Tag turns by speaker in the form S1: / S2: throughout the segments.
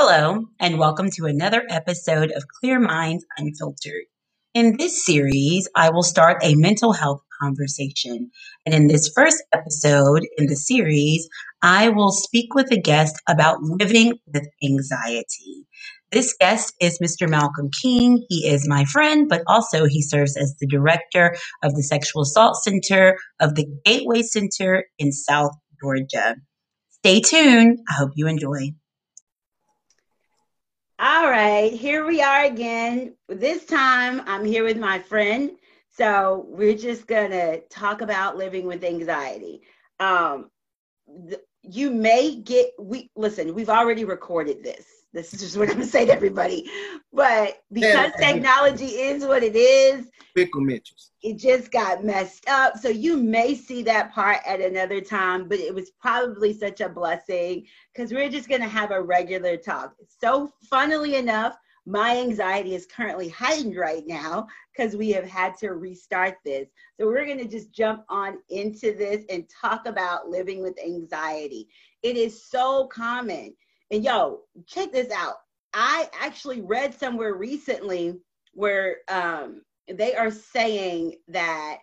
S1: Hello, and welcome to another episode of Clear Minds Unfiltered. In this series, I will start a mental health conversation. And in this first episode in the series, I will speak with a guest about living with anxiety. This guest is Mr. Malcolm King. He is my friend, but also he serves as the director of the Sexual Assault Center of the Gateway Center in South Georgia. Stay tuned. I hope you enjoy.
S2: All right, here we are again. This time I'm here with my friend. So we're just going to talk about living with anxiety. Um, th- you may get, we listen, we've already recorded this. This is just what I'm going to say to everybody. But because yeah, technology is what it is,
S3: Pickle Mitchells.
S2: it just got messed up. So you may see that part at another time, but it was probably such a blessing because we're just going to have a regular talk. So, funnily enough, my anxiety is currently heightened right now because we have had to restart this. So, we're going to just jump on into this and talk about living with anxiety. It is so common. And yo, check this out. I actually read somewhere recently where um, they are saying that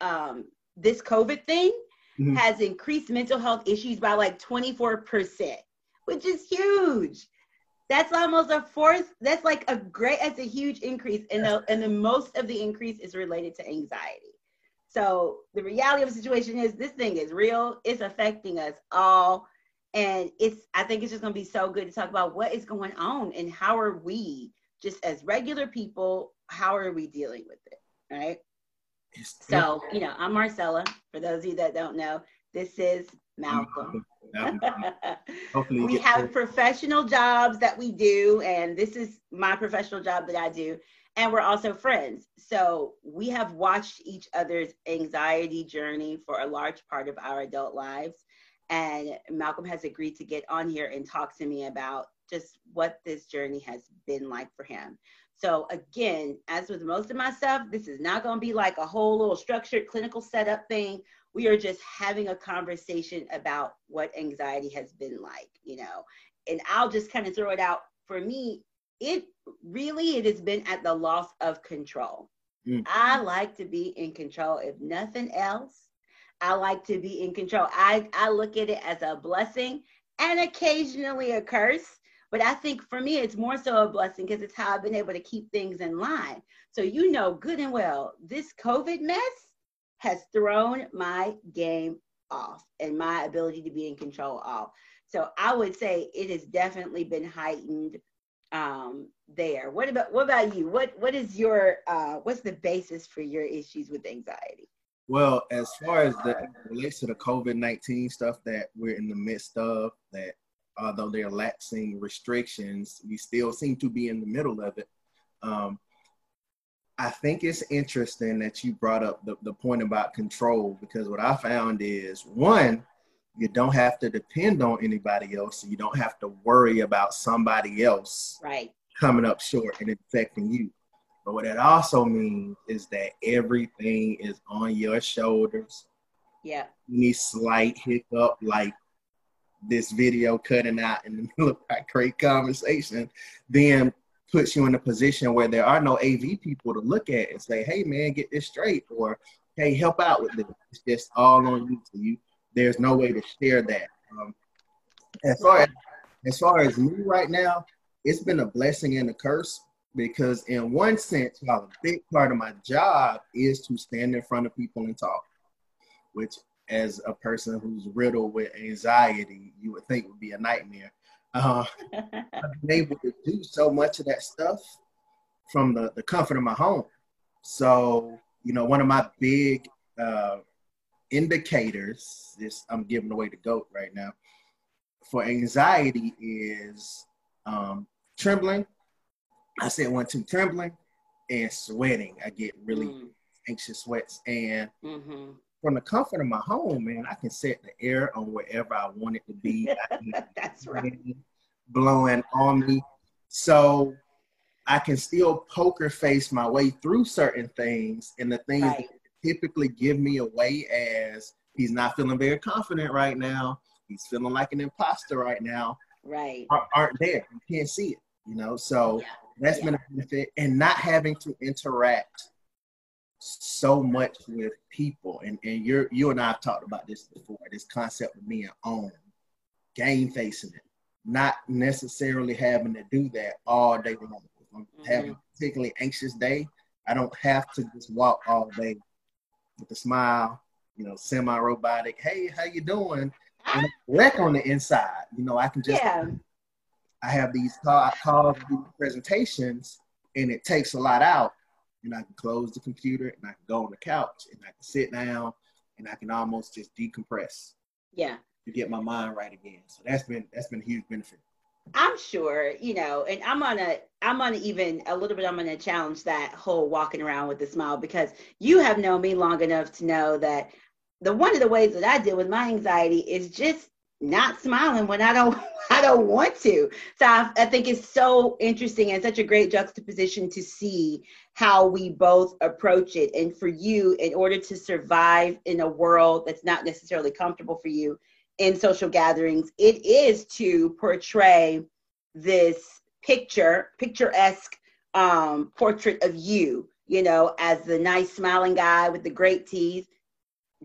S2: um, this COVID thing mm-hmm. has increased mental health issues by like 24%, which is huge. That's almost a fourth. That's like a great, that's a huge increase. And the, and the most of the increase is related to anxiety. So the reality of the situation is this thing is real. It's affecting us all. And it's, I think it's just going to be so good to talk about what is going on and how are we, just as regular people, how are we dealing with it? Right. So, you know, I'm Marcella. For those of you that don't know, this is Malcolm. we have professional jobs that we do, and this is my professional job that I do. And we're also friends. So we have watched each other's anxiety journey for a large part of our adult lives. And Malcolm has agreed to get on here and talk to me about just what this journey has been like for him. So again, as with most of my stuff, this is not going to be like a whole little structured clinical setup thing. We are just having a conversation about what anxiety has been like, you know. And I'll just kind of throw it out. For me, it really it has been at the loss of control. Mm. I like to be in control. If nothing else, I like to be in control. I, I look at it as a blessing and occasionally a curse but I think for me, it's more so a blessing because it's how I've been able to keep things in line. So, you know, good and well, this COVID mess has thrown my game off and my ability to be in control off. So, I would say it has definitely been heightened um, there. What about what about you? What what is your uh, what's the basis for your issues with anxiety?
S3: Well, as far as the relates to the COVID nineteen stuff that we're in the midst of, that although they're lapsing restrictions, we still seem to be in the middle of it. Um, I think it's interesting that you brought up the, the point about control because what I found is one, you don't have to depend on anybody else. So you don't have to worry about somebody else
S2: right.
S3: coming up short and infecting you. But what it also means is that everything is on your shoulders.
S2: Yeah.
S3: Any slight hiccup, like this video cutting out in the middle of a great conversation, then puts you in a position where there are no AV people to look at and say, hey man, get this straight, or hey, help out with this. It's just all on you. So you there's no way to share that. Um, as far as as far as me right now, it's been a blessing and a curse because in one sense, while a big part of my job is to stand in front of people and talk, which as a person who's riddled with anxiety, you would think would be a nightmare. Uh, I've been able to do so much of that stuff from the, the comfort of my home. So, you know, one of my big uh, indicators, is I'm giving away the goat right now, for anxiety is um, trembling. I said one, two, trembling and sweating. I get really mm. anxious sweats. And mm-hmm from the comfort of my home, man, I can set the air on wherever I want it to be.
S2: That's right.
S3: Blowing on me. So I can still poker face my way through certain things. And the things right. that typically give me away as he's not feeling very confident right now. He's feeling like an imposter right now.
S2: right
S3: aren't there. You can't see it, you know. So
S2: yeah.
S3: That's
S2: Yeah.
S3: been a benefit, and not having to interact so much with people. And and you you and I have talked about this before. This concept of being on, game facing it, not necessarily having to do that all day long. If I'm
S2: Mhm.
S3: having a particularly anxious day, I don't have to just walk all day with a smile, you know, semi-robotic. Hey, how you doing? And wreck on the inside. You know, I can just
S2: yeah
S3: I have these calls, these presentations, and it takes a lot out. And I can close the computer and I can go on the couch and I can sit down and I can almost just decompress
S2: yeah
S3: to get my mind right again. So that's been that's been a huge benefit.
S2: I'm sure, you know, and I'm gonna I'm gonna even a little bit I'm gonna challenge that whole walking around with a smile because you have known me long enough to know that the one of the ways that I deal with my anxiety is just not smiling when I don't I don't want to. So I, I think it's so interesting and such a great juxtaposition to see how we both approach it. And for you, in order to survive in a world that's not necessarily comfortable for you, in social gatherings, it is to portray this picture, picturesque um, portrait of you, you know, as the nice smiling guy with the great teeth.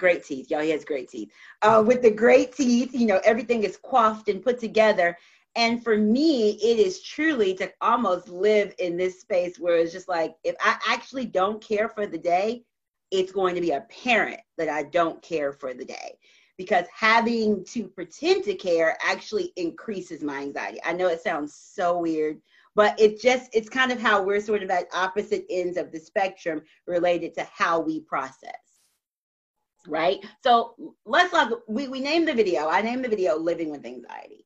S2: Great teeth, y'all. He has great teeth. Uh, with the great teeth, you know, everything is coiffed and put together. And for me, it is truly to almost live in this space where it's just like, if I actually don't care for the day, it's going to be apparent that I don't care for the day because having to pretend to care actually increases my anxiety. I know it sounds so weird, but it just it's kind of how we're sort of at opposite ends of the spectrum related to how we process. Right? So let's look we, we named the video. I named the video Living with Anxiety.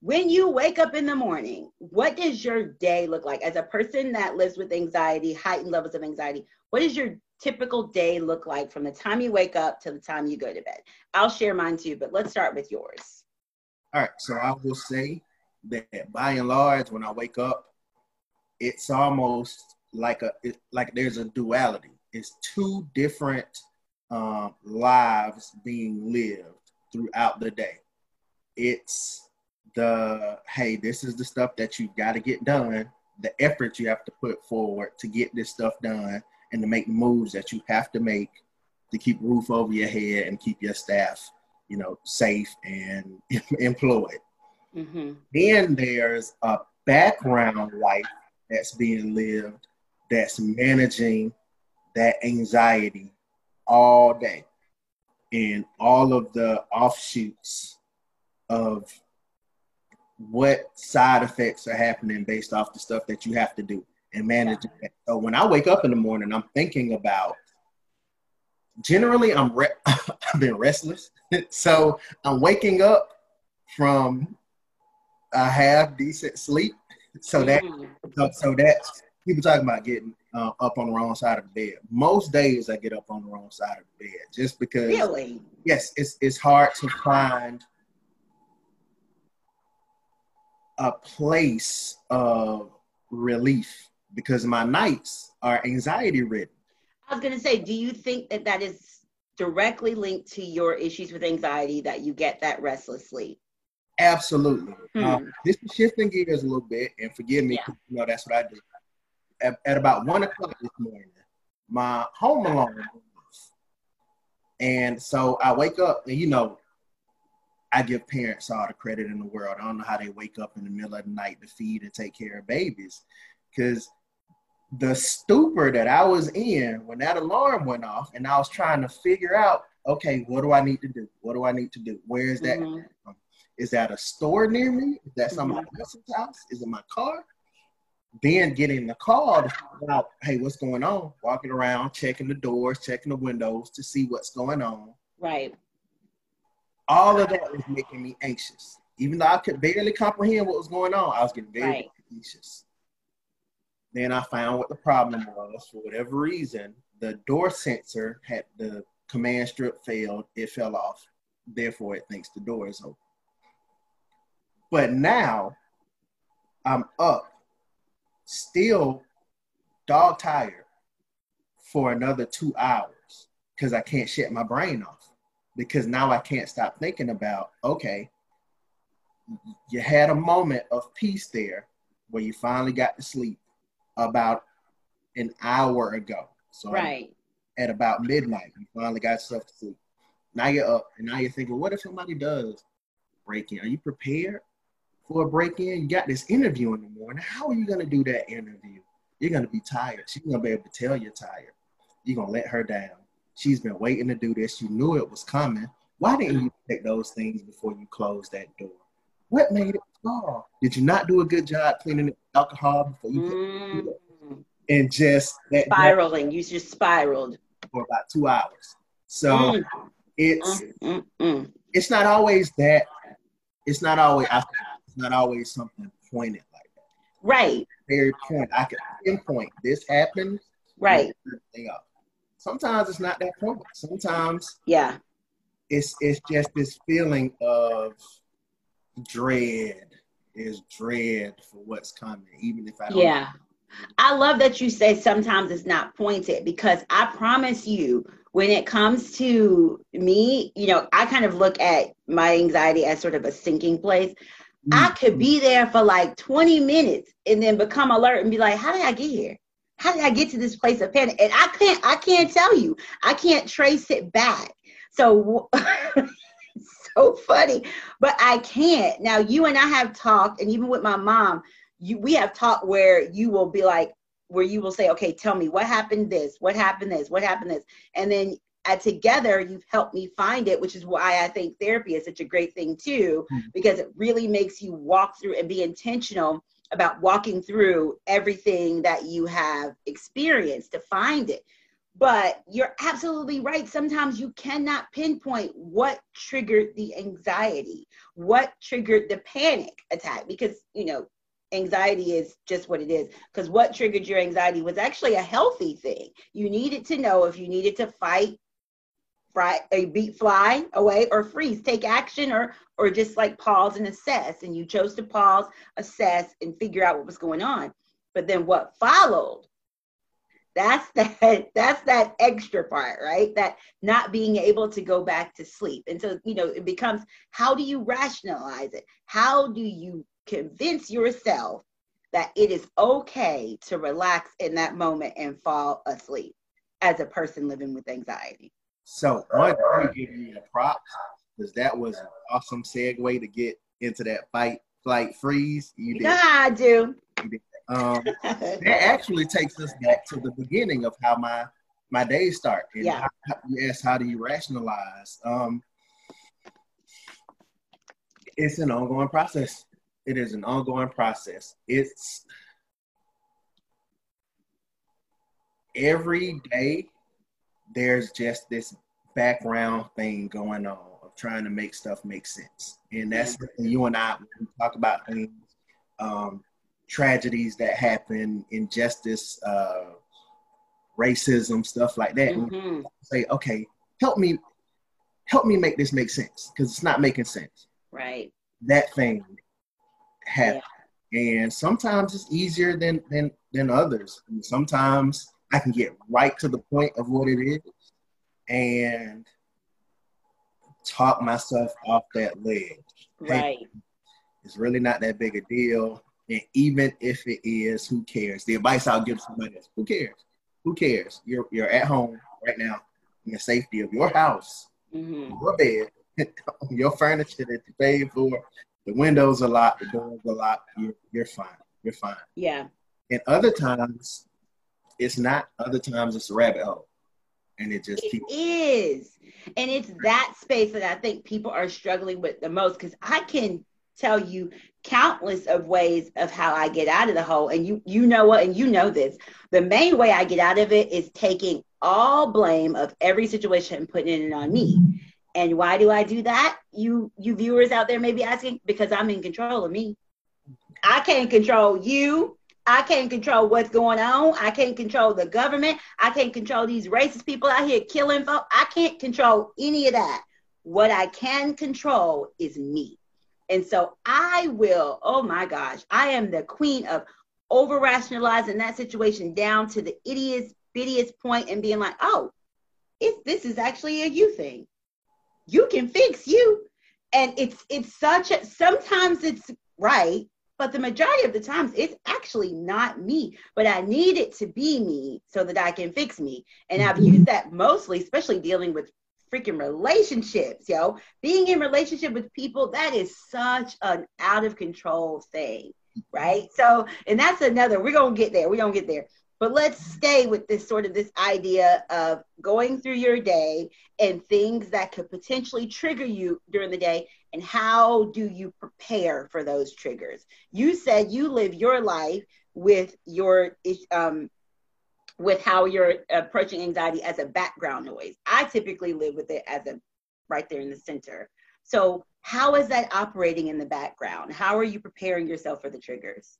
S2: When you wake up in the morning, what does your day look like? As a person that lives with anxiety, heightened levels of anxiety, what does your typical day look like from the time you wake up to the time you go to bed? I'll share mine too, but let's start with yours.
S3: All right, so I will say that by and large, when I wake up, it's almost like a it, like there's a duality. It's two different um, lives being lived throughout the day. It's the hey, this is the stuff that you've got to get done, the effort you have to put forward to get this stuff done, and to make the moves that you have to make to keep roof over your head and keep your staff, you know, safe and employed.
S2: Mm-hmm.
S3: Then there's a background life that's being lived that's managing that anxiety all day and all of the offshoots of what side effects are happening based off the stuff that you have to do and manage that. So when I wake up in the morning, I'm thinking about generally I'm re- I've been restless. so I'm waking up from a half decent sleep. So that
S2: Mhm.
S3: so, so that's people talking about getting uh, up on the wrong side of the bed. Most days I get up on the wrong side of the bed just because
S2: really
S3: yes, it's it's hard to find a place of relief because my nights are anxiety ridden.
S2: I was gonna say, do you think that that is directly linked to your issues with anxiety that you get that restless sleep?
S3: Absolutely.
S2: Hmm.
S3: Um, this is shifting gears a little bit, and forgive me,
S2: Yeah.
S3: you know that's what I do. At, at about one o'clock this morning, my home alarm and so I wake up, and you know, I give parents all the credit in the world. I don't know how they wake up in the middle of the night to feed and take care of babies, because the stupor that I was in when that alarm went off, and I was trying to figure out, okay, what do I need to do? What do I need to do? Where is that?
S2: Mhm.
S3: Is that a store near me? Is that somebody else's house? Is it my car? Then getting the call to figure out, hey, what's going on? Walking around, checking the doors, checking the windows to see what's going on.
S2: Right.
S3: All of that was making me anxious. Even though I could barely comprehend what was going on, I was getting very
S2: Right.
S3: anxious. Then I found what the problem was. For whatever reason, the door sensor had the command strip failed. It fell off. Therefore, it thinks the door is open. But now I'm up, still dog tired for another two hours because I can't shut my brain off. Because now I can't stop thinking about, okay, you had a moment of peace there where you finally got to sleep about an hour ago. So
S2: right.
S3: at about midnight, you finally got yourself to sleep. Now you're up, and now you're thinking, what if somebody does break in? Are you prepared for a break in? You got this interview in the morning. How are you going to do that interview? You're going to be tired. She's going to be able to tell you're tired. You're going to let her down. She's been waiting to do this. You knew it was coming. Why didn't you take those things before you closed that door? What made it fall? Did you not do a good job cleaning the alcohol before you? Mm. And just
S2: that, spiraling. You just spiraled
S3: for about two hours. So mm. it's mm, mm, mm. it's not always that. It's not always. It's not always something pointed like that.
S2: Right.
S3: Very point. I can pinpoint this happened.
S2: Right.
S3: Sometimes it's not that point. Sometimes.
S2: Yeah.
S3: It's it's just this feeling of dread is dread for what's coming, even if I don't.
S2: Yeah. I love that you say sometimes it's not pointed because I promise you, when it comes to me, you know, I kind of look at my anxiety as sort of a sinking place. Mm-hmm. I could be there for like 20 minutes and then become alert and be like, how did I get here? How did I get to this place of panic? And I can't, I can't tell you. I can't trace it back. So so funny, but I can't. Now, you and I have talked, and even with my mom, you we have talked where you will be like, where you will say, okay, tell me what happened this, what happened this, what happened this. And then uh, together you've helped me find it, which is why I think therapy is such a great thing too, mm-hmm. because it really makes you walk through and be intentional about walking through everything that you have experienced to find it. But you're absolutely right. Sometimes you cannot pinpoint what triggered the anxiety, what triggered the panic attack, because, you know, anxiety is just what it is. Because what triggered your anxiety was actually a healthy thing. You needed to know if you needed to fight, fry, a beat, fly away, or freeze, take action, or or just like pause and assess. And you chose to pause, assess, and figure out what was going on. But then what followed that's that that's that extra part right? That not being able to go back to sleep. And so you know it becomes how do you rationalize it? How do you convince yourself that it is okay to relax in that moment and fall asleep as a person living with anxiety
S3: so i want to give you the props because that was an awesome segue to get into that fight flight freeze
S2: you did. Yeah, I do.
S3: You um, that actually takes us back to the beginning of how my my days start. And
S2: yeah.
S3: How, yes, how do you rationalize? Um, it's an ongoing process. It is an ongoing process. It's every day there's just this background thing going on of trying to make stuff make sense. And that's you and I when we talk about things. Um, tragedies that happen, injustice, uh, racism, stuff like that. Mm-hmm. Say, okay, help me, help me make this make sense because it's not making sense.
S2: Right.
S3: That thing happened, yeah. and sometimes it's easier than than than others. And sometimes I can get right to the point of what it is, and talk myself off that ledge.
S2: Right. Hey,
S3: it's really not that big a deal. And even if it is, who cares? The advice I'll give somebody is who cares? Who cares? You're you're at home right now in the safety of your house, mm-hmm. your bed, your furniture that you paid for. The windows are locked, the doors are locked. You're you're fine. You're fine.
S2: Yeah.
S3: And other times, it's not. Other times, it's a rabbit hole and it just
S2: it keeps- is and it's that space that i think people are struggling with the most because i can tell you countless of ways of how I get out of the hole. And you you know what, and you know this. The main way I get out of it is taking all blame of every situation and putting it on me. And why do I do that? You you viewers out there may be asking because I'm in control of me. I can't control you. I can't control what's going on. I can't control the government. I can't control these racist people out here killing folks. I can't control any of that. What I can control is me. And so I will, oh my gosh, I am the queen of over rationalizing that situation down to the ittiest, bittiest point and being like, oh, if this is actually a you thing. You can fix you. and it's it's such a sometimes it's right but the majority of the times it's actually not me but i need it to be me so that i can fix me. And i've mm-hmm. used that mostly especially dealing with freaking relationships yo. Being in relationship with people that is such an out of control thing right? So and that's another we're gonna get there we're gonna get there but let's stay with this sort of this idea of going through your day and things that could potentially trigger you during the day and how do you prepare for those triggers? You said you live your life with your um, with how you're approaching anxiety as a background noise. I typically live with it as a right there in the center. So how is that operating in the background? How are you preparing yourself for the triggers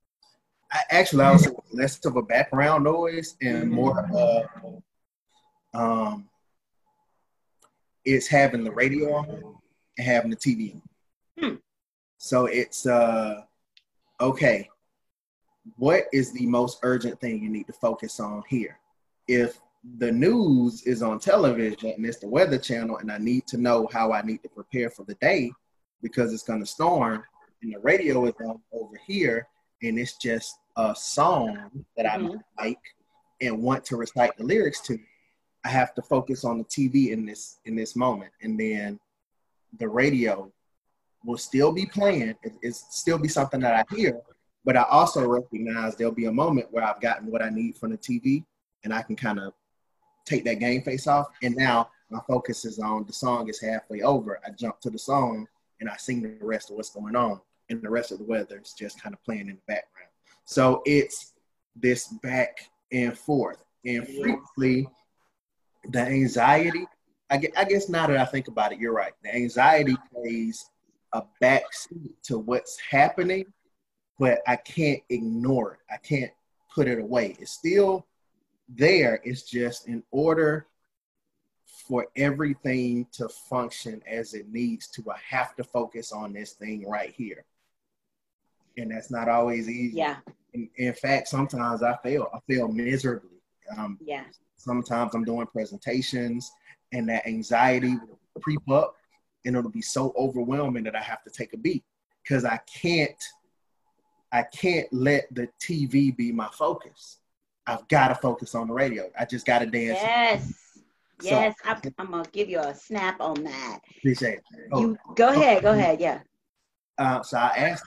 S3: I, actually I was less of a background noise and more of um it's having the radio on and having the TV on. Hmm. So it's uh okay, what is the most urgent thing you need to focus on here? If the news is on television and it's the weather channel and I need to know how I need to prepare for the day because it's gonna storm and the radio is on over here and it's just a song that mm-hmm. I like and want to recite the lyrics to, I have to focus on the TV in this in this moment, and then the radio will still be playing. It, it's still be something that I hear, but I also recognize there'll be a moment where I've gotten what I need from the TV, and I can kind of take that game face off. And now my focus is on the song is halfway over. I jump to the song and I sing the rest of what's going on, and the rest of the weather is just kind of playing in the background. So it's this back and forth. And frequently, the anxiety, I guess, I guess now that I think about it, you're right. The anxiety plays a backseat to what's happening, but I can't ignore it. I can't put it away. It's still there. It's just in order for everything to function as it needs to, I have to focus on this thing right here. And that's not always easy.
S2: Yeah
S3: in, in fact, sometimes I fail. I fail miserably.
S2: Um, yeah.
S3: Sometimes I'm doing presentations, and that anxiety will creep up, and it'll be so overwhelming that I have to take a beat because I can't. I can't let the TV be my focus. I've got to focus on the radio. I just got to dance.
S2: Yes. So, yes, I'm, I'm, gonna give you a snap on that.
S3: Appreciate it.
S2: Oh, you go ahead, go ahead, yeah.
S3: Uh, so I asked,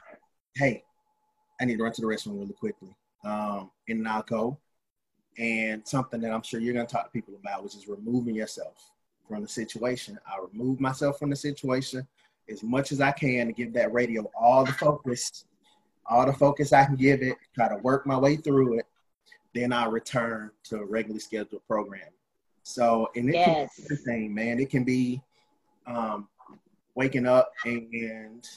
S3: "Hey, I need to run to the restroom really quickly. Um, and I'll go. And something that I'm sure you're going to talk to people about, which is removing yourself from the situation. I remove myself from the situation as much as I can to give that radio all the focus, all the focus I can give it, try to work my way through it. Then I return to a regularly scheduled program. So, and it yes. can be anything, man. It can be um, waking up and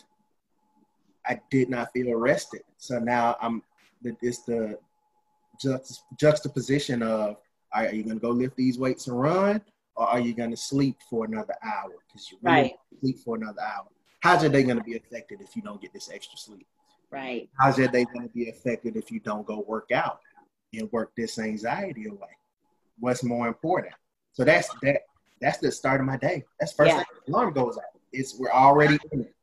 S3: I did not feel arrested. So now I'm it's the juxtaposition of are you going to go lift these weights and run, or are you going to sleep for another hour? Because you really right. sleep for another hour. How's your day going to be affected if you don't get this extra sleep?
S2: Right.
S3: How's your day going to be affected if you don't go work out and work this anxiety away? What's more important? So that's that. That's the start of my day. That's first yeah. thing. alarm goes off. It's we're already in it,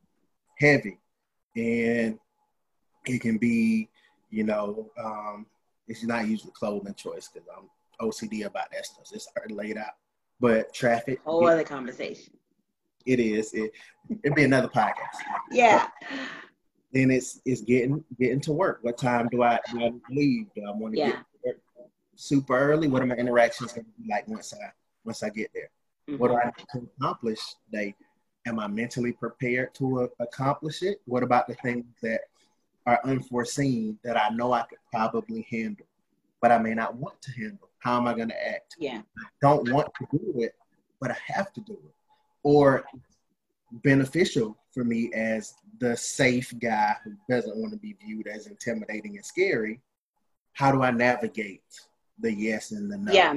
S3: heavy and it can be, you know, um, it's not usually clothing choice because I'm OCD about that stuff. It's already laid out, but traffic.
S2: Whole other conversation.
S3: It is. It it'd be another podcast.
S2: Yeah.
S3: Then it's it's getting getting to work. What time do I, do I leave? Do I want to yeah. get super early? What are my interactions going to be like once I once I get there? Mm-hmm. What do I need to accomplish today? Am I mentally prepared to uh, accomplish it? What about the things that are unforeseen that I know I could probably handle, but I may not want to handle? How am I going to act?
S2: Yeah.
S3: I don't want to do it, but I have to do it. Or beneficial for me as the safe guy who doesn't want to be viewed as intimidating and scary. How do I navigate the yes and the no?
S2: Yeah.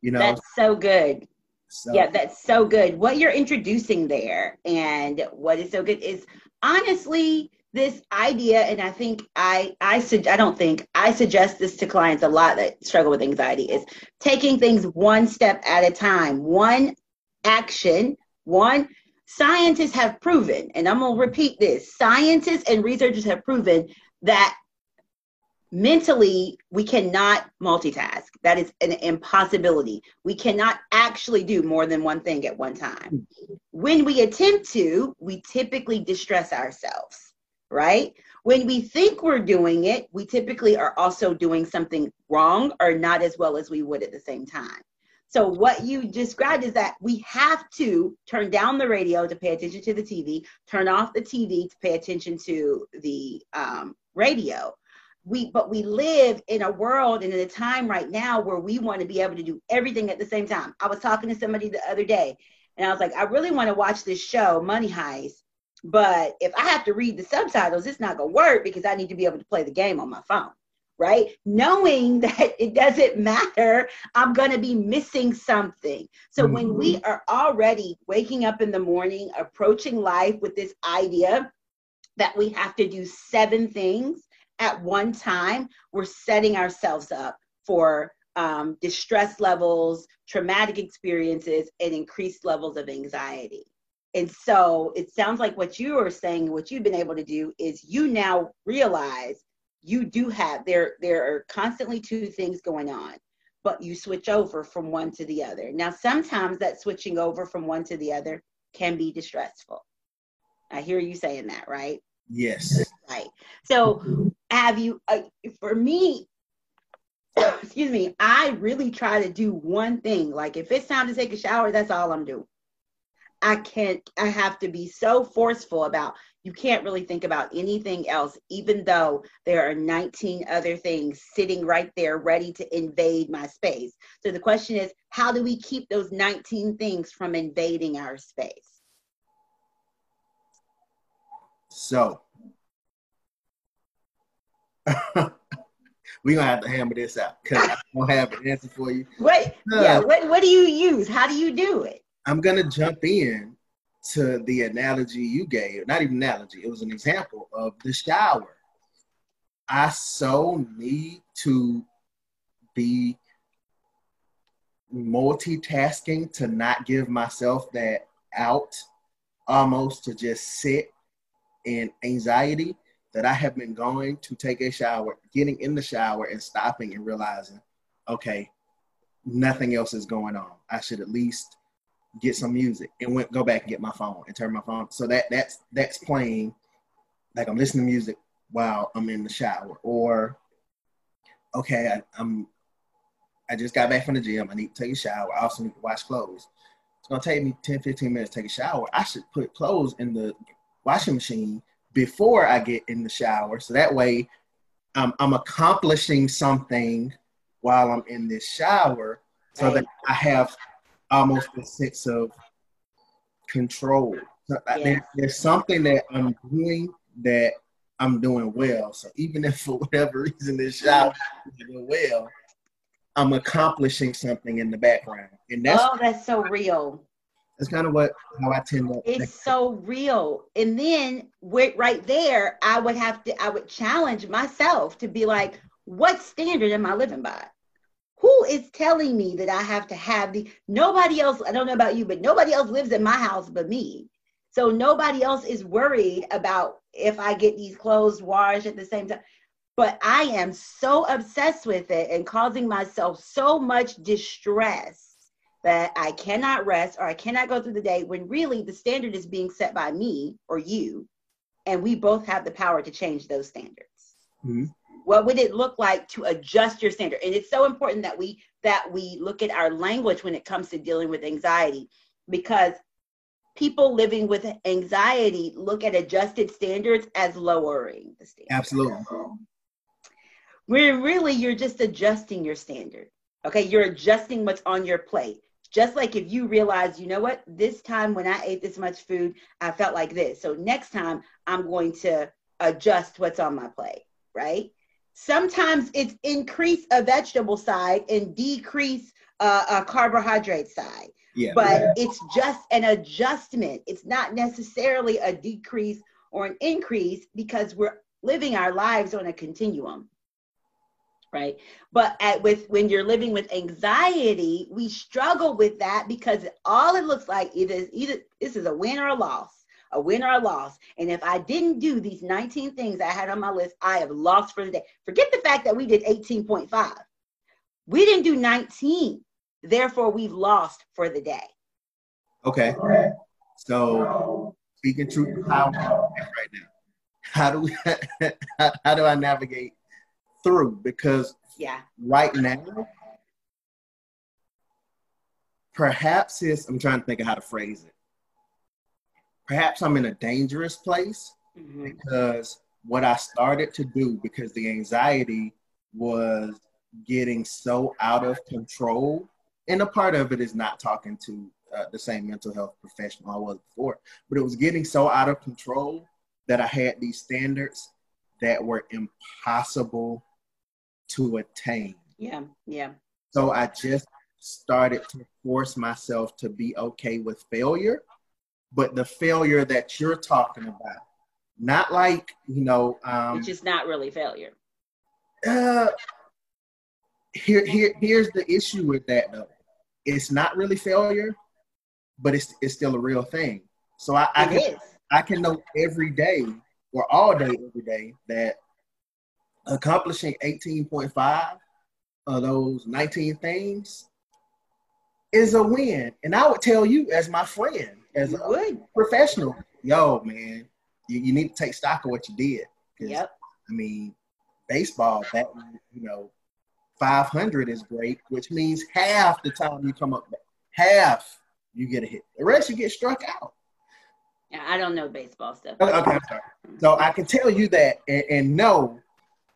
S2: You know, that's so good. So. Yeah, that's so good. What you're introducing there and what is so good is honestly this idea and I think I I su- I don't think I suggest this to clients a lot that struggle with anxiety is taking things one step at a time, one action, one scientists have proven, and I'm going to repeat this scientists and researchers have proven that mentally we cannot multitask. That is an impossibility. We cannot actually do more than one thing at one time. When we attempt to, we typically distress ourselves, right? When we think we're doing it, we typically are also doing something wrong or not as well as we would at the same time. So what you described is that we have to turn down the radio to pay attention to the TV, turn off the TV to pay attention to the um, radio. We but we live in a world and in a time right now where we want to be able to do everything at the same time. I was talking to somebody the other day, and I was like, I really want to watch this show, Money Heist, but if I have to read the subtitles, it's not gonna work because I need to be able to play the game on my phone right? Knowing that it doesn't matter, I'm going to be missing something. So mm-hmm. when we mm-hmm. are already waking up in the morning, approaching life with this idea that we have to do seven things at one time, we're setting ourselves up for um, distress levels, traumatic experiences, and increased levels of anxiety. And so it sounds like what you are saying, what you've been able to do is you now realize you do have there there are constantly two things going on but you switch over from one to the other. Now sometimes that switching over from one to the other can be distressful. I hear you saying that right
S3: yes
S2: right so have you uh, for me excuse me i really try to do one thing like if it's time to take a shower that's all i'm doing I can't, I have to be so forceful about you can't really think about anything else, even though there are 19 other things sitting right there ready to invade my space. So the question is, how do we keep those 19 things from invading our space?
S3: So, we're gonna have to hammer this out because I don't have an answer for you.
S2: What? Uh, yeah. What? What do you use? How do you do it?
S3: I'm gonna jump in to the analogy you gave. Not even analogy, it was an example of the shower. I so need to be multitasking to not give myself that out almost to just sit in anxiety that I have been going to take a shower, getting in the shower and stopping and realizing, okay, nothing else is going on. I should at least get some music and went go back and get my phone and turn my phone. So that that's that's playing like I'm listening to music while I'm in the shower. Or okay, I, I'm I just got back from the gym. I need to take a shower. I also need to wash clothes. It's gonna take me 10, 15 minutes to take a shower. I should put clothes in the washing machine before I get in the shower. So that way I'm, I'm accomplishing something while I'm in this shower so that I have almost a sense of control. So yeah. there, there's something that I'm doing that I'm doing well. So even if for whatever reason this shower doing well, I'm accomplishing something in the background.
S2: And that's oh, that's so real.
S3: That's kind of what how I tend to.
S2: It's so real. And then with, right there, I would have to I would challenge myself to be like, what standard am I living by? who is telling me that I have to have the nobody else, I don't know about you, but nobody else lives in my house but me. So nobody else is worried about if I get these clothes washed at the same time. But I am so obsessed with it and causing myself so much distress that I cannot rest or I cannot go through the day when really the standard is being set by me or you. And we both have the power to change those standards. Mm-hmm. What would it look like to adjust your standard? And it's so important that we that we look at our language when it comes to dealing with anxiety because people living with anxiety look at adjusted standards as lowering the standard.
S3: Absolutely.
S2: Where really you're just adjusting your standard okay? You're adjusting what's on your plate just like if you realize you know what this time when i ate this much food i felt like this so next time i'm going to adjust what's on my plate right Sometimes it's increase a vegetable side and decrease uh, a carbohydrate side. Yeah. But yeah. it's just an adjustment. It's not necessarily a decrease or an increase because we're living our lives on a continuum. Right? But at, with when you're living with anxiety we struggle with that because all it looks like either either this is a win or a loss a win or a loss. And if i didn't do these 19 things i had on my list i have lost for the day. Forget the fact that we did 18.5 we didn't do 19 therefore we've lost for the day.
S3: Okay. So speaking truth to power right now, how do we how, how do I navigate through? Because
S2: yeah
S3: right now, perhaps it's I'm trying to think of how to phrase it. Perhaps I'm in a dangerous place
S2: Mhm.
S3: because what I started to do because the anxiety was getting so out of control, and a part of it is not talking to uh, the same mental health professional I was before, but it was getting so out of control that I had these standards that were impossible to attain.
S2: yeah yeah
S3: So I just started to force myself to be okay with failure, but the failure that you're talking about, not like, you know, um,
S2: which is not really failure
S3: uh, here, here, here's the issue with that though. It's not really failure, but it's it's still a real thing. So I, I
S2: It
S3: can
S2: is.
S3: I can know every day or all day every day that accomplishing 18.5 of those 19 things is a win. And I would tell you as my friend, as a professional, yo, man, you, you need to take stock of what you did.
S2: yep
S3: I mean, baseball, that you know, 500 is great, which means half the time you come up, half you get a hit. The rest you get struck out.
S2: Yeah, I don't know baseball stuff.
S3: Okay, okay, I'm sorry. So I can tell you that and, and know,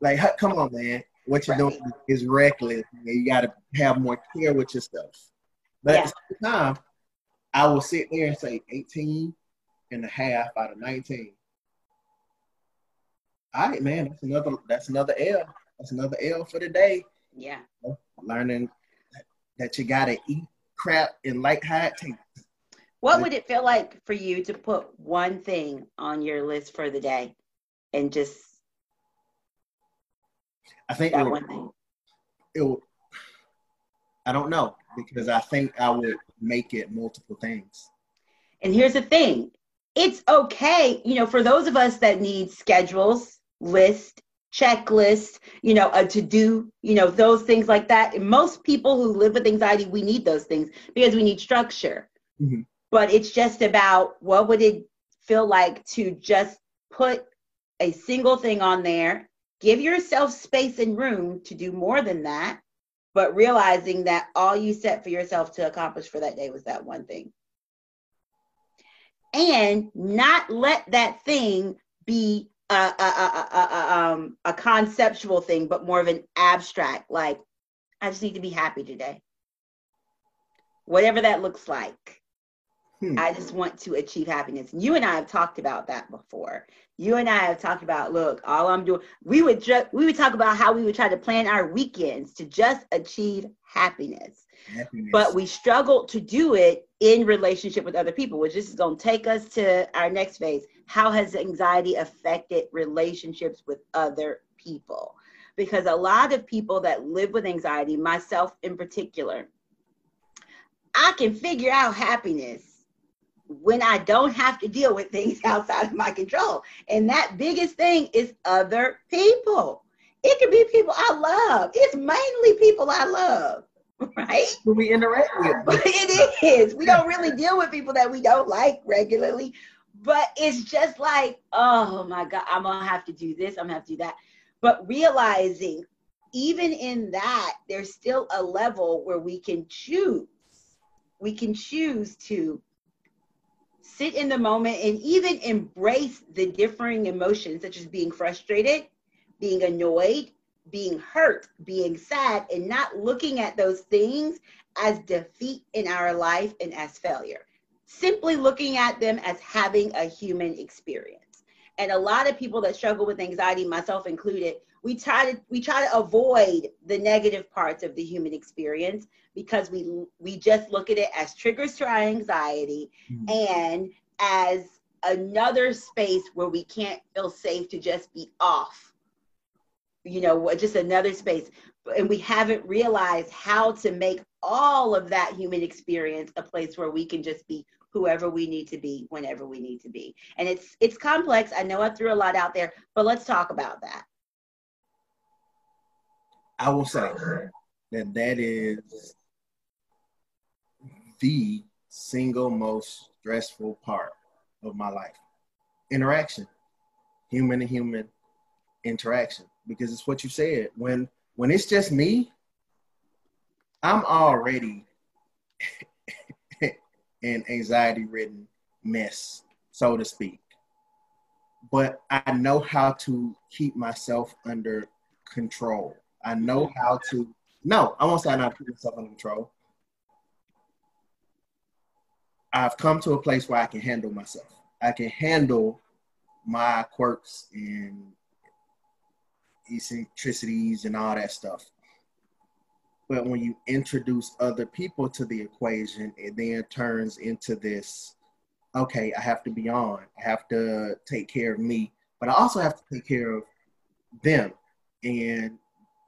S3: like, come on, man, what you're doing is reckless. You got to have more care with yourself. But at the same time, I will sit there and say 18 and a half out of 19. All right, man, that's another that's another L. That's another L for the day.
S2: Yeah.
S3: Learning that you gotta eat crap and like how it tastes.
S2: What would it feel like for you to put one thing on your list for the day and just
S3: I think it would,
S2: thing?
S3: it would, I don't know because I think I would make it multiple things.
S2: And here's the thing it's okay, you know, for those of us that need schedules, list, checklist, you know, a to do, you know, those things like that. And most people who live with anxiety, we need those things because we need structure.
S3: Mhm.
S2: But it's just about what would it feel like to just put a single thing on there, give yourself space and room to do more than that, but realizing that all you set for yourself to accomplish for that day was that one thing and not let that thing be a, a, a, um, a conceptual thing, but more of an abstract, like, I just need to be happy today. Whatever that looks like.
S3: Hmm.
S2: I just want to achieve happiness. You and I have talked about that before. You and I have talked about, look, all I'm doing, we would just we would talk about how we would try to plan our weekends to just achieve happiness
S3: Happiness.
S2: but we struggle to do it in relationship with other people which this is going to take us to our next phase how has anxiety affected relationships with other people because a lot of people that live with anxiety myself in particular i can figure out happiness when i don't have to deal with things outside of my control and that biggest thing is other people it could be people i love it's mainly people i love right
S3: who we interact with.
S2: but it is. We don't really deal with people that we don't like regularly. But it's just like, oh my God, I'm gonna have to do this, I'm gonna have to do that. But realizing even in that, there's still a level where we can choose. We can choose to sit in the moment and even embrace the differing emotions, such as being frustrated, being annoyed, being hurt, being sad, and not looking at those things as defeat in our life and as failure. Simply looking at them as having a human experience. And a lot of people that struggle with anxiety, myself included, we try to we try to avoid the negative parts of the human experience because we we just look at it as triggers to our anxiety
S3: Mhm.
S2: and as another space where we can't feel safe to just be off you know, just another space. And we haven't realized how to make all of that human experience a place where we can just be whoever we need to be whenever we need to be. And it's it's complex. I know I threw a lot out there, but let's talk about that.
S3: I will say that that is the single most stressful part of my life. Interaction, human to human interaction, because it's what you said. When when it's just me, I'm already an anxiety ridden mess, so to speak. But I know how to keep myself under control. I know how to, no, I won't say I know how to keep myself under control. I've come to a place where I can handle myself. I can handle my quirks and eccentricities and all that stuff. But when you introduce other people to the equation, it then turns into this okay, I have to be on, I have to take care of me, but I also have to take care of them. And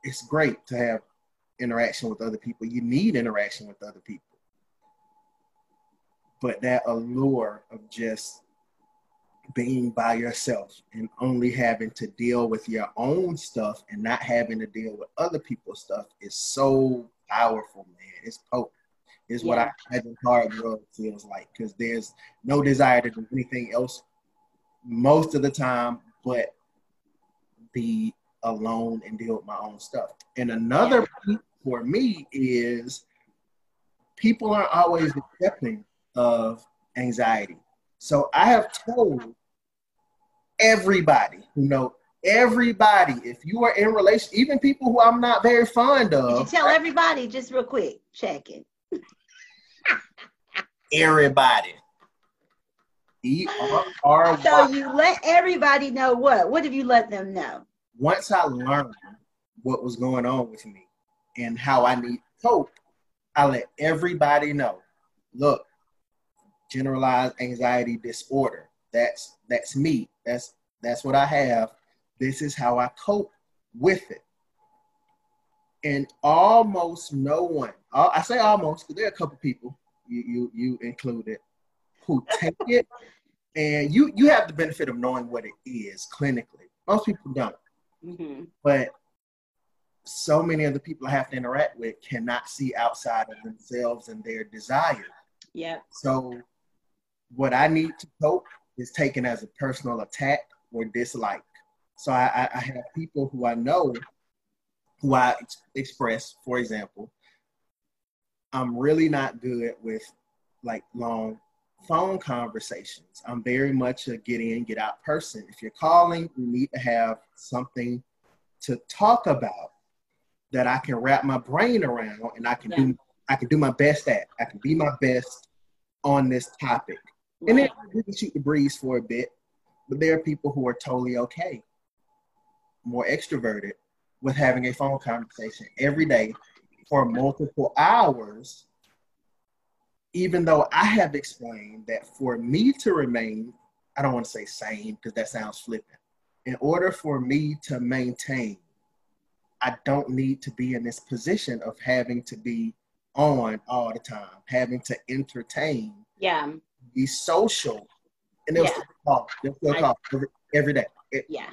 S3: it's great to have interaction with other people. You need interaction with other people. But that allure of just being by yourself and only having to deal with your own stuff and not having to deal with other people's stuff is so powerful, man. It's potent. Is yeah. what I imagine hard drug feels like because there's no desire to do anything else most of the time but be alone and deal with my own stuff. And another for me is people aren't always accepting of anxiety. So I have told everybody who know everybody if you are in relation even people who i'm not very fond of
S2: you tell everybody just real quick check it
S3: everybody
S2: E-R-R-Y. so you let everybody know what what have you let them know
S3: once i learned what was going on with me and how i need hope i let everybody know look generalized anxiety disorder that's that's me that's that's what I have. This is how I cope with it. And almost no one, uh, I say almost because there are a couple people, you, you you included, who take it, and you you have the benefit of knowing what it is clinically. Most people don't, mm-hmm. but so many of the people I have to interact with cannot see outside of themselves and their desires.
S2: Yeah.
S3: So, what I need to cope is taken as a personal attack or dislike. So I, I have people who I know who I ex- express, for example, I'm really not good with like long phone conversations. I'm very much a get in, get out person. If you're calling, you need to have something to talk about that I can wrap my brain around and I can yeah. do I can do my best at. I can be my best on this topic. Right. And then we can shoot the breeze for a bit. But there are people who are totally okay, more extroverted, with having a phone conversation every day for multiple hours, even though I have explained that for me to remain, I don't want to say sane because that sounds flippant. In order for me to maintain, I don't need to be in this position of having to be on all the time, having to entertain,
S2: yeah,
S3: be social, and they'll yeah. still call. They'll still call every, every day.
S2: It, yeah.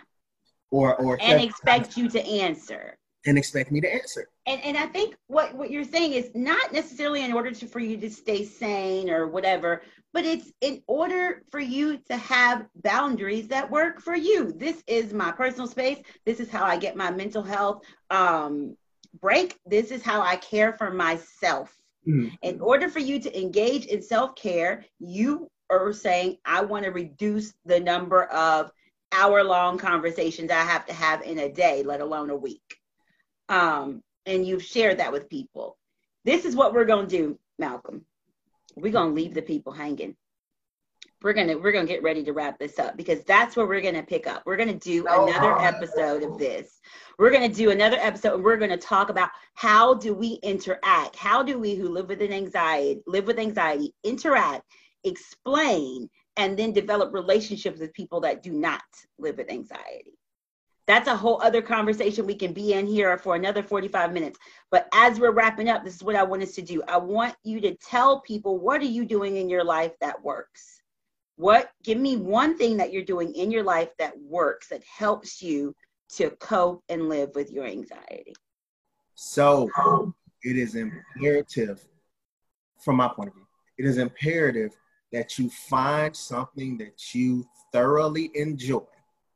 S3: Or or
S2: and expect you to answer.
S3: And expect me to answer.
S2: And and I think what what you're saying is not necessarily in order to for you to stay sane or whatever, but it's in order for you to have boundaries that work for you. This is my personal space. This is how I get my mental health um, break. This is how I care for myself. Mm-hmm. In order for you to engage in self care, you are saying, I want to reduce the number of hour long conversations I have to have in a day, let alone a week. Um, and you've shared that with people. This is what we're going to do, Malcolm. We're going to leave the people hanging. We're going to we're going to get ready to wrap this up because that's where we're going to pick up. We're going to do another episode of this. We're going to do another episode and we're going to talk about how do we interact? How do we who live with an anxiety, live with anxiety, interact explain, and then develop relationships with people that do not live with anxiety. That's a whole other conversation we can be in here for another 45 minutes. But as we're wrapping up, this is what I want us to do. I want you to tell people what are you doing in your life that works? What give me one thing that you're doing in your life that works that helps you to cope and live with your anxiety.
S3: So it is imperative from my point of view. It is imperative that you find something that you thoroughly enjoy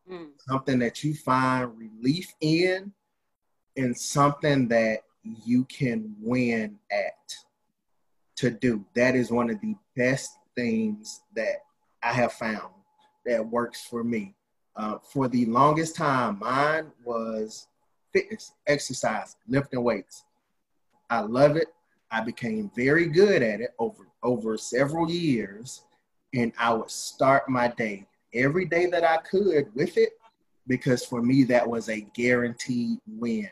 S3: mm. something that you find relief in, and something that you can win at to do. That is one of the best things that I have found that works for me. Uh, for the longest time, mine was fitness, exercise, lifting weights. I love it. I became very good at it over over several years, and I would start my day every day that I could with it because for me, that was a guaranteed win.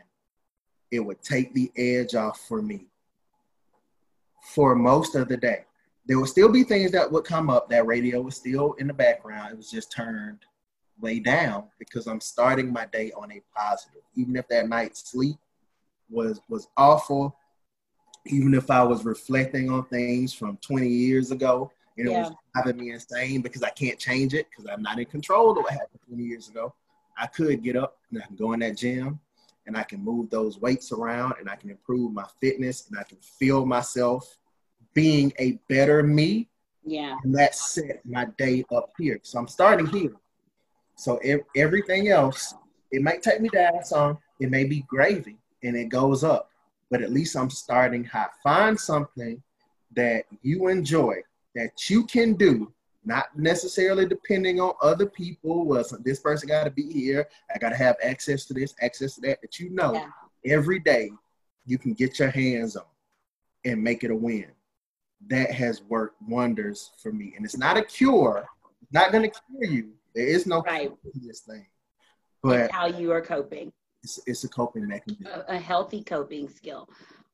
S3: It would take the edge off for me for most of the day. There would still be things that would come up. That radio was still in the background. It was just turned way down because I'm starting my day on a positive. Even if that night's sleep was was awful, even if I was reflecting on things from 20 years ago, and know, yeah. was driving me insane because I can't change it because I'm not in control of what happened 20 years ago. I could get up and I can go in that gym and I can move those weights around and I can improve my fitness and I can feel myself being a better me.
S2: Yeah.
S3: And that set my day up here. So I'm starting here. So if, everything else, it might take me down some, it may be gravy and it goes up, but at least I'm starting high. Find something that you enjoy that you can do not necessarily depending on other people. Well, so this person got to be here. I got to have access to this, access to that. That you know, yeah. every day you can get your hands on and make it a win. That has worked wonders for me, and it's not a cure. It's not going to cure you. There is no right. cure to this thing, but
S2: it's how you are coping.
S3: It's, it's a coping mechanism.
S2: A, a healthy coping skill.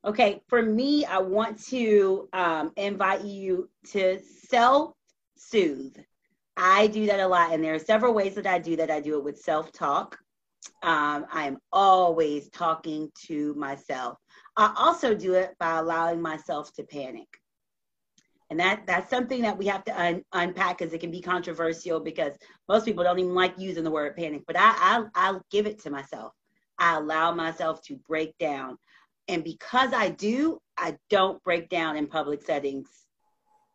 S2: Okay, for me, I want to um, invite you to self soothe. I do that a lot, and there are several ways that I do that. I do it with self talk. Um, I am always talking to myself. I also do it by allowing myself to panic. And that that's something that we have to un- unpack because it can be controversial because most people don't even like using the word panic. But I, I I'll give it to myself. I allow myself to break down, and because I do, I don't break down in public settings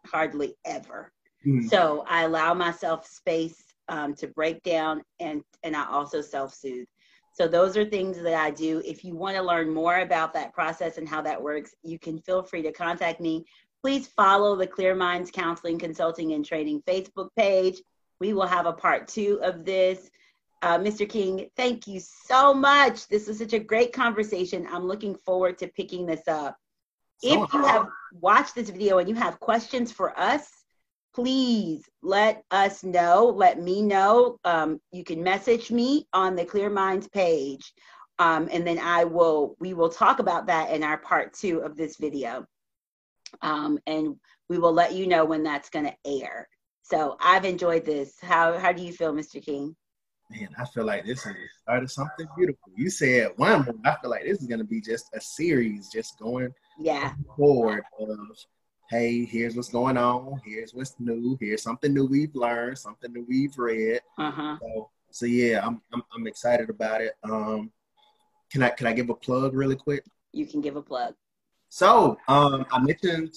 S2: hardly ever. Mm-hmm. So I allow myself space um, to break down and and I also self soothe. So those are things that I do. If you want to learn more about that process and how that works, you can feel free to contact me. Please follow the Clear Minds Counseling, Consulting, and Training Facebook page. We will have a part two of this. Uh, Mr. King, thank you so much. This was such a great conversation. I'm looking forward to picking this up. So if you have watched this video and you have questions for us, please let us know, let me know. Um, you can message me on the Clear Minds page. Um, and then I will, we will talk about that in our part two of this video. Um, and we will let you know when that's going to air. So I've enjoyed this. How, how do you feel, Mr. King?
S3: Man, I feel like this is the start of something beautiful. You said one more. I feel like this is going to be just a series, just going
S2: yeah
S3: forward of hey, here's what's going on. Here's what's new. Here's something new we've learned, something new we've read.
S2: Uh-huh.
S3: So, so yeah, I'm, I'm I'm excited about it. Um, can I can I give a plug really quick?
S2: You can give a plug.
S3: So, um, I mentioned,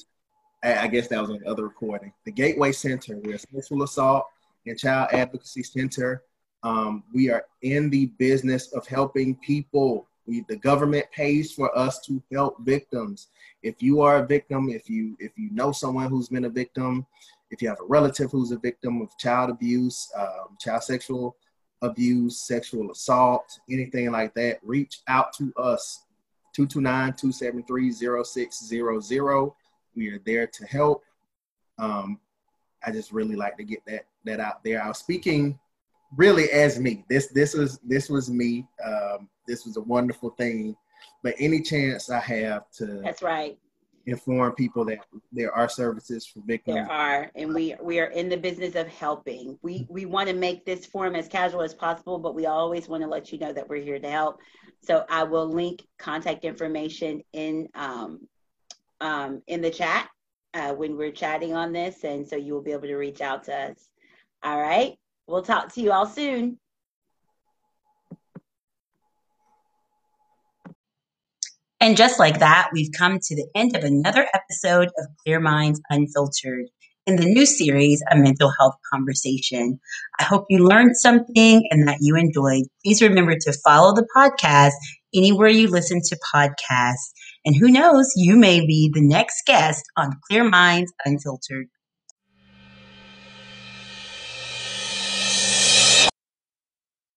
S3: I guess that was on the other recording, the Gateway Center. We're a sexual assault and child advocacy center. Um, we are in the business of helping people we, the government pays for us to help victims. If you are a victim, if you if you know someone who's been a victim, if you have a relative who's a victim of child abuse, um, child sexual abuse, sexual assault, anything like that, reach out to us. 229-273-0600. We are there to help. Um, I just really like to get that that out there. I was speaking really as me. This this was this was me. Um, this was a wonderful thing. But any chance I have to
S2: That's right.
S3: inform people that there are services for victims.
S2: There are, and we we are in the business of helping. We we want to make this forum as casual as possible, but we always want to let you know that we're here to help. So I will link contact information in um, um, in the chat uh, when we're chatting on this, and so you will be able to reach out to us. All right, we'll talk to you all soon.
S1: And just like that, we've come to the end of another episode of Clear Minds Unfiltered in the new series, A Mental Health Conversation. I hope you learned something and that you enjoyed. Please remember to follow the podcast anywhere you listen to podcasts. And who knows, you may be the next guest on Clear Minds Unfiltered.